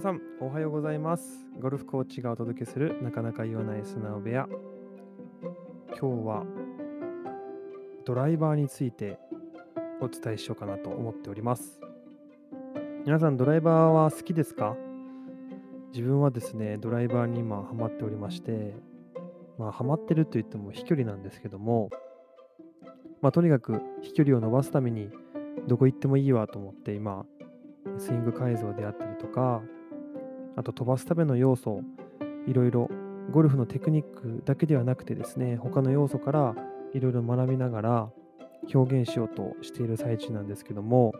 皆さん、おはようございます。ゴルフコーチがお届けするなかなか言わない素直部屋。今日はドライバーについてお伝えしようかなと思っております。皆さん、ドライバーは好きですか？自分はですね、ドライバーに今ハマっておりまして、まあ、ハマってると言っても飛距離なんですけども、まあ、とにかく飛距離を伸ばすためにどこ行ってもいいわと思って今、スイング改造であったりとか、あと飛ばすための要素、いろいろゴルフのテクニックだけではなくてですね、他の要素からいろいろ学びながら表現しようとしている最中なんですけども、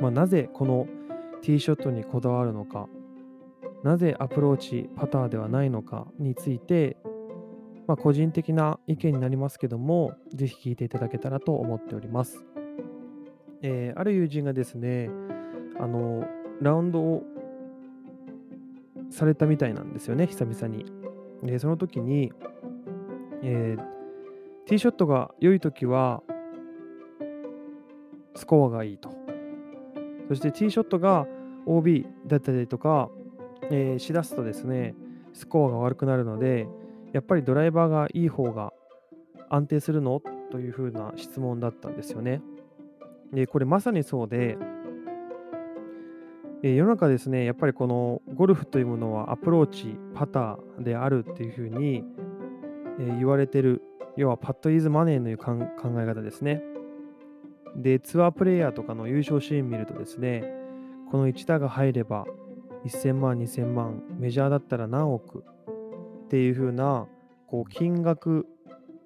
まあ、なぜこのティーショットにこだわるのか、なぜアプローチパターではないのかについて、まあ、個人的な意見になりますけども、ぜひ聞いていただけたらと思っております。えーある友人がですね、あの、ラウンドをされたみたいなんですよね、久々に。で、その時に、えーティーショットが良い時は、スコアがいいと。そしてティーショットが OB だったりとか、えーしだすとですね、スコアが悪くなるので、やっぱりドライバーがいい方が安定するの？というふうな質問だったんですよね。で、これまさにそうで、え世の中ですね、やっぱりこのゴルフというものはアプローチ、パターであるっていうふうに、え言われてる、要はパッドイズマネーのいう考え方ですね。で、ツアープレイヤーとかの優勝シーン見るとですね、この1打が入れば1000万、2000万、メジャーだったら何億っていうふうなこう金額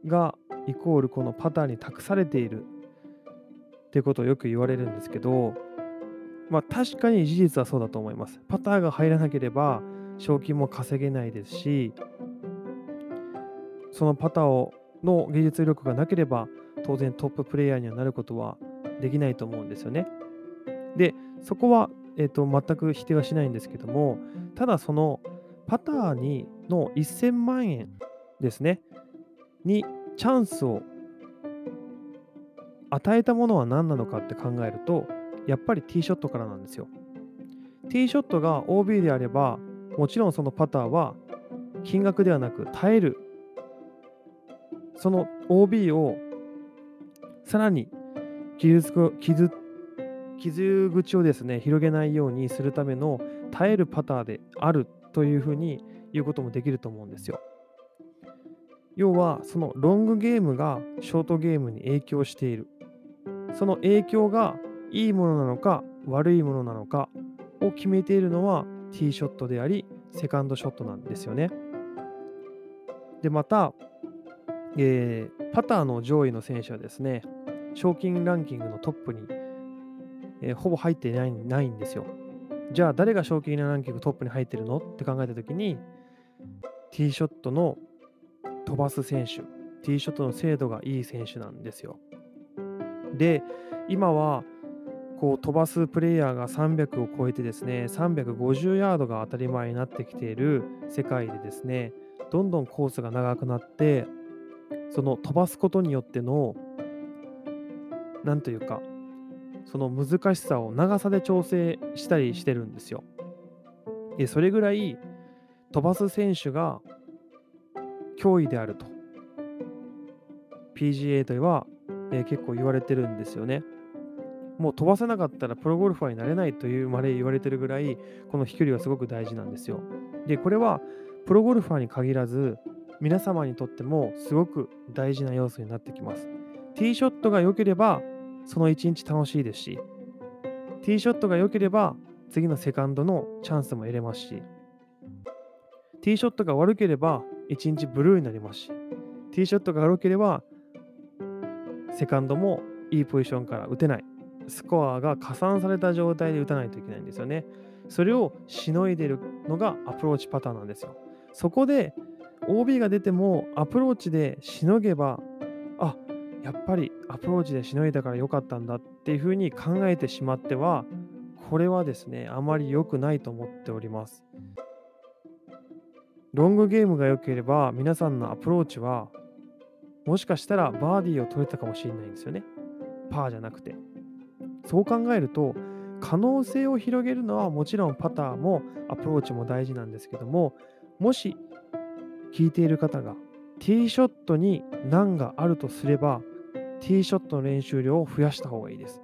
がイコールこのパターに託されているってことをよく言われるんですけど、まあ確かに事実はそうだと思います。パターが入らなければ賞金も稼げないですし、そのパターをの技術力がなければ当然トッププレイヤーにはなることはできないと思うんですよね。で、そこは、えー、と全く否定はしないんですけども、ただそのパターにの1000万円ですね、にチャンスを与えたものは何なのかって考えると、やっぱりティーショットからなんですよ。ティーショットが OB であれば、もちろんそのパターは金額ではなく耐える、その OB をさらに傷傷傷口をですね広げないようにするための耐えるパターであるというふうに言うこともできると思うんですよ。要はそのロングゲームがショートゲームに影響している。その影響がいいものなのか悪いものなのかを決めているのはティーショットでありセカンドショットなんですよね。でまた、えーパターの上位の選手はですね賞金ランキングのトップに、えーほぼ入ってないないんですよ。じゃあ誰が賞金ランキングトップに入ってるの？って考えたときにティーショットの飛ばす選手ティーショットの精度がいい選手なんですよ。で今はこう飛ばすプレイヤーが300を超えてですね350ヤードが当たり前になってきている世界でですねどんどんコースが長くなってその飛ばすことによってのなんというかその難しさを長さで調整したりしてるんですよ。でそれぐらい飛ばす選手が脅威であると PGA では、えー結構言われてるんですよね。もう飛ばせなかったらプロゴルファーになれないというまで言われてるぐらいこの飛距離はすごく大事なんですよ。でこれはプロゴルファーに限らず皆様にとってもすごく大事な要素になってきます。ティーショットが良ければその一日楽しいですしティーショットが良ければ次のセカンドのチャンスも得れますしティーショットが悪ければ一日ブルーになりますしティーショットが悪ければセカンドもいいポジションから打てないスコアが加算された状態で打たないといけないんですよね。それをしのいでるのがアプローチパターンなんですよ。そこで OB が出てもアプローチでしのげばあやっぱりアプローチでしのいだから良かったんだっていうふうに考えてしまってはこれはですねあまり良くないと思っております。ロングゲームが良ければ皆さんのアプローチはもしかしたらバーディーを取れたかもしれないんですよね。パーじゃなくて。そう考えると可能性を広げるのはもちろんパターもアプローチも大事なんですけども、もし聞いている方がティーショットに難があるとすれば、ティーショットの練習量を増やした方がいいです。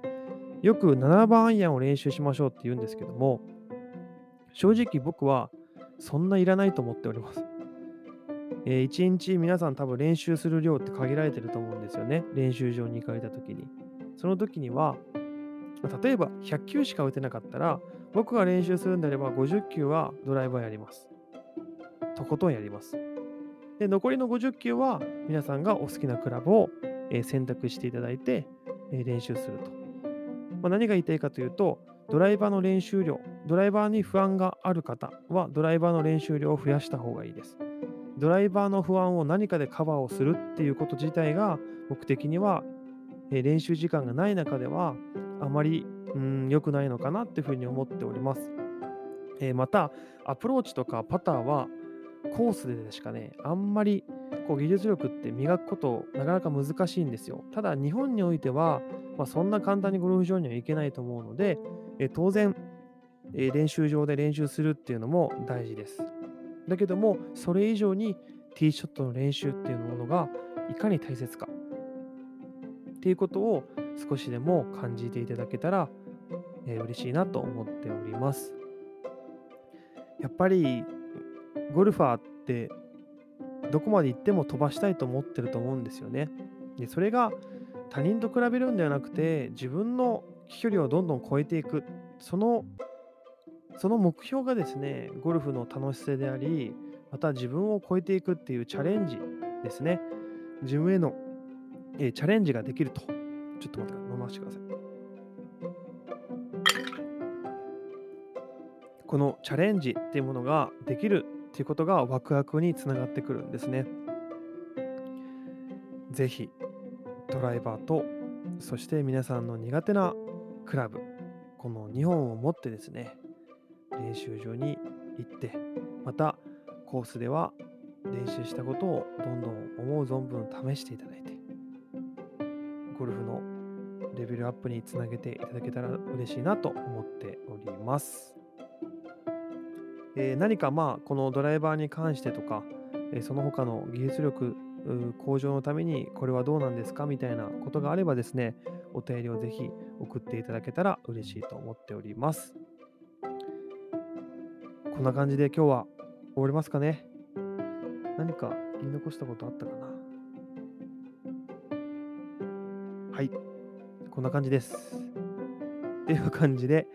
よく7番アイアンを練習しましょうって言うんですけども、正直僕はそんないらないと思っております。えー、1日皆さん多分練習する量って限られてると思うんですよね。練習場に行かれた時に。その時には、例えば100球しか打てなかったら、僕が練習するんであれば50球はドライバーやります。とことんやります。で、残りの50球は皆さんがお好きなクラブを、選択していただいて、練習すると。まあ、何が言いたいかというと、ドライバーの練習量、ドライバーに不安がある方は、ドライバーの練習量を増やした方がいいです。ドライバーの不安を何かでカバーをするっていうこと自体が、僕的には、練習時間がない中では、あまり良くないのかなっていうふうに思っております。えー、また、アプローチとかパターはコースでしかね、あんまりこう技術力って磨くことなかなか難しいんですよ。ただ日本においては、まあ、そんな簡単にゴルフ場には行けないと思うので、え当然、え練習場で練習するっていうのも大事です。だけども、それ以上にティーショットの練習っていうものがいかに大切かっていうことを少しでも感じていただけたら、えー、嬉しいなと思っております。やっぱりゴルファーってどこまで行っても飛ばしたいと思ってると思うんですよね。でそれが他人と比べるんではなくて自分の飛距離をどんどん超えていくそのその目標がですねゴルフの楽しさでありまた自分を超えていくっていうチャレンジですね自分への、えー、チャレンジができるとちょっと待って飲ませてください。このチャレンジっていうものができるっていうことがワクワクにつながってくるんですね。ぜひドライバーとそして皆さんの苦手なクラブこの2本を持ってですね練習場に行ってまたコースでは練習したことをどんどん思う存分試していただいてゴルフのレベルアップにつなげていただけたら嬉しいなと思っております。えー、何かまあこのドライバーに関してとか、えー、その他の技術力向上のためにこれはどうなんですか？みたいなことがあればですね、お便りをぜひ送っていただけたら嬉しいと思っております。こんな感じで今日は終わりますかね？何か言い残したことあったかな？はい。こんな感じです。っていう感じで、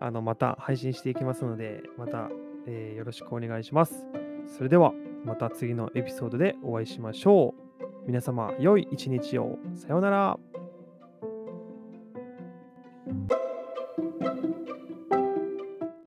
あのまた配信していきますので、また、えー、よろしくお願いします。それでは、また次のエピソードでお会いしましょう。皆様、良い一日を。さようなら。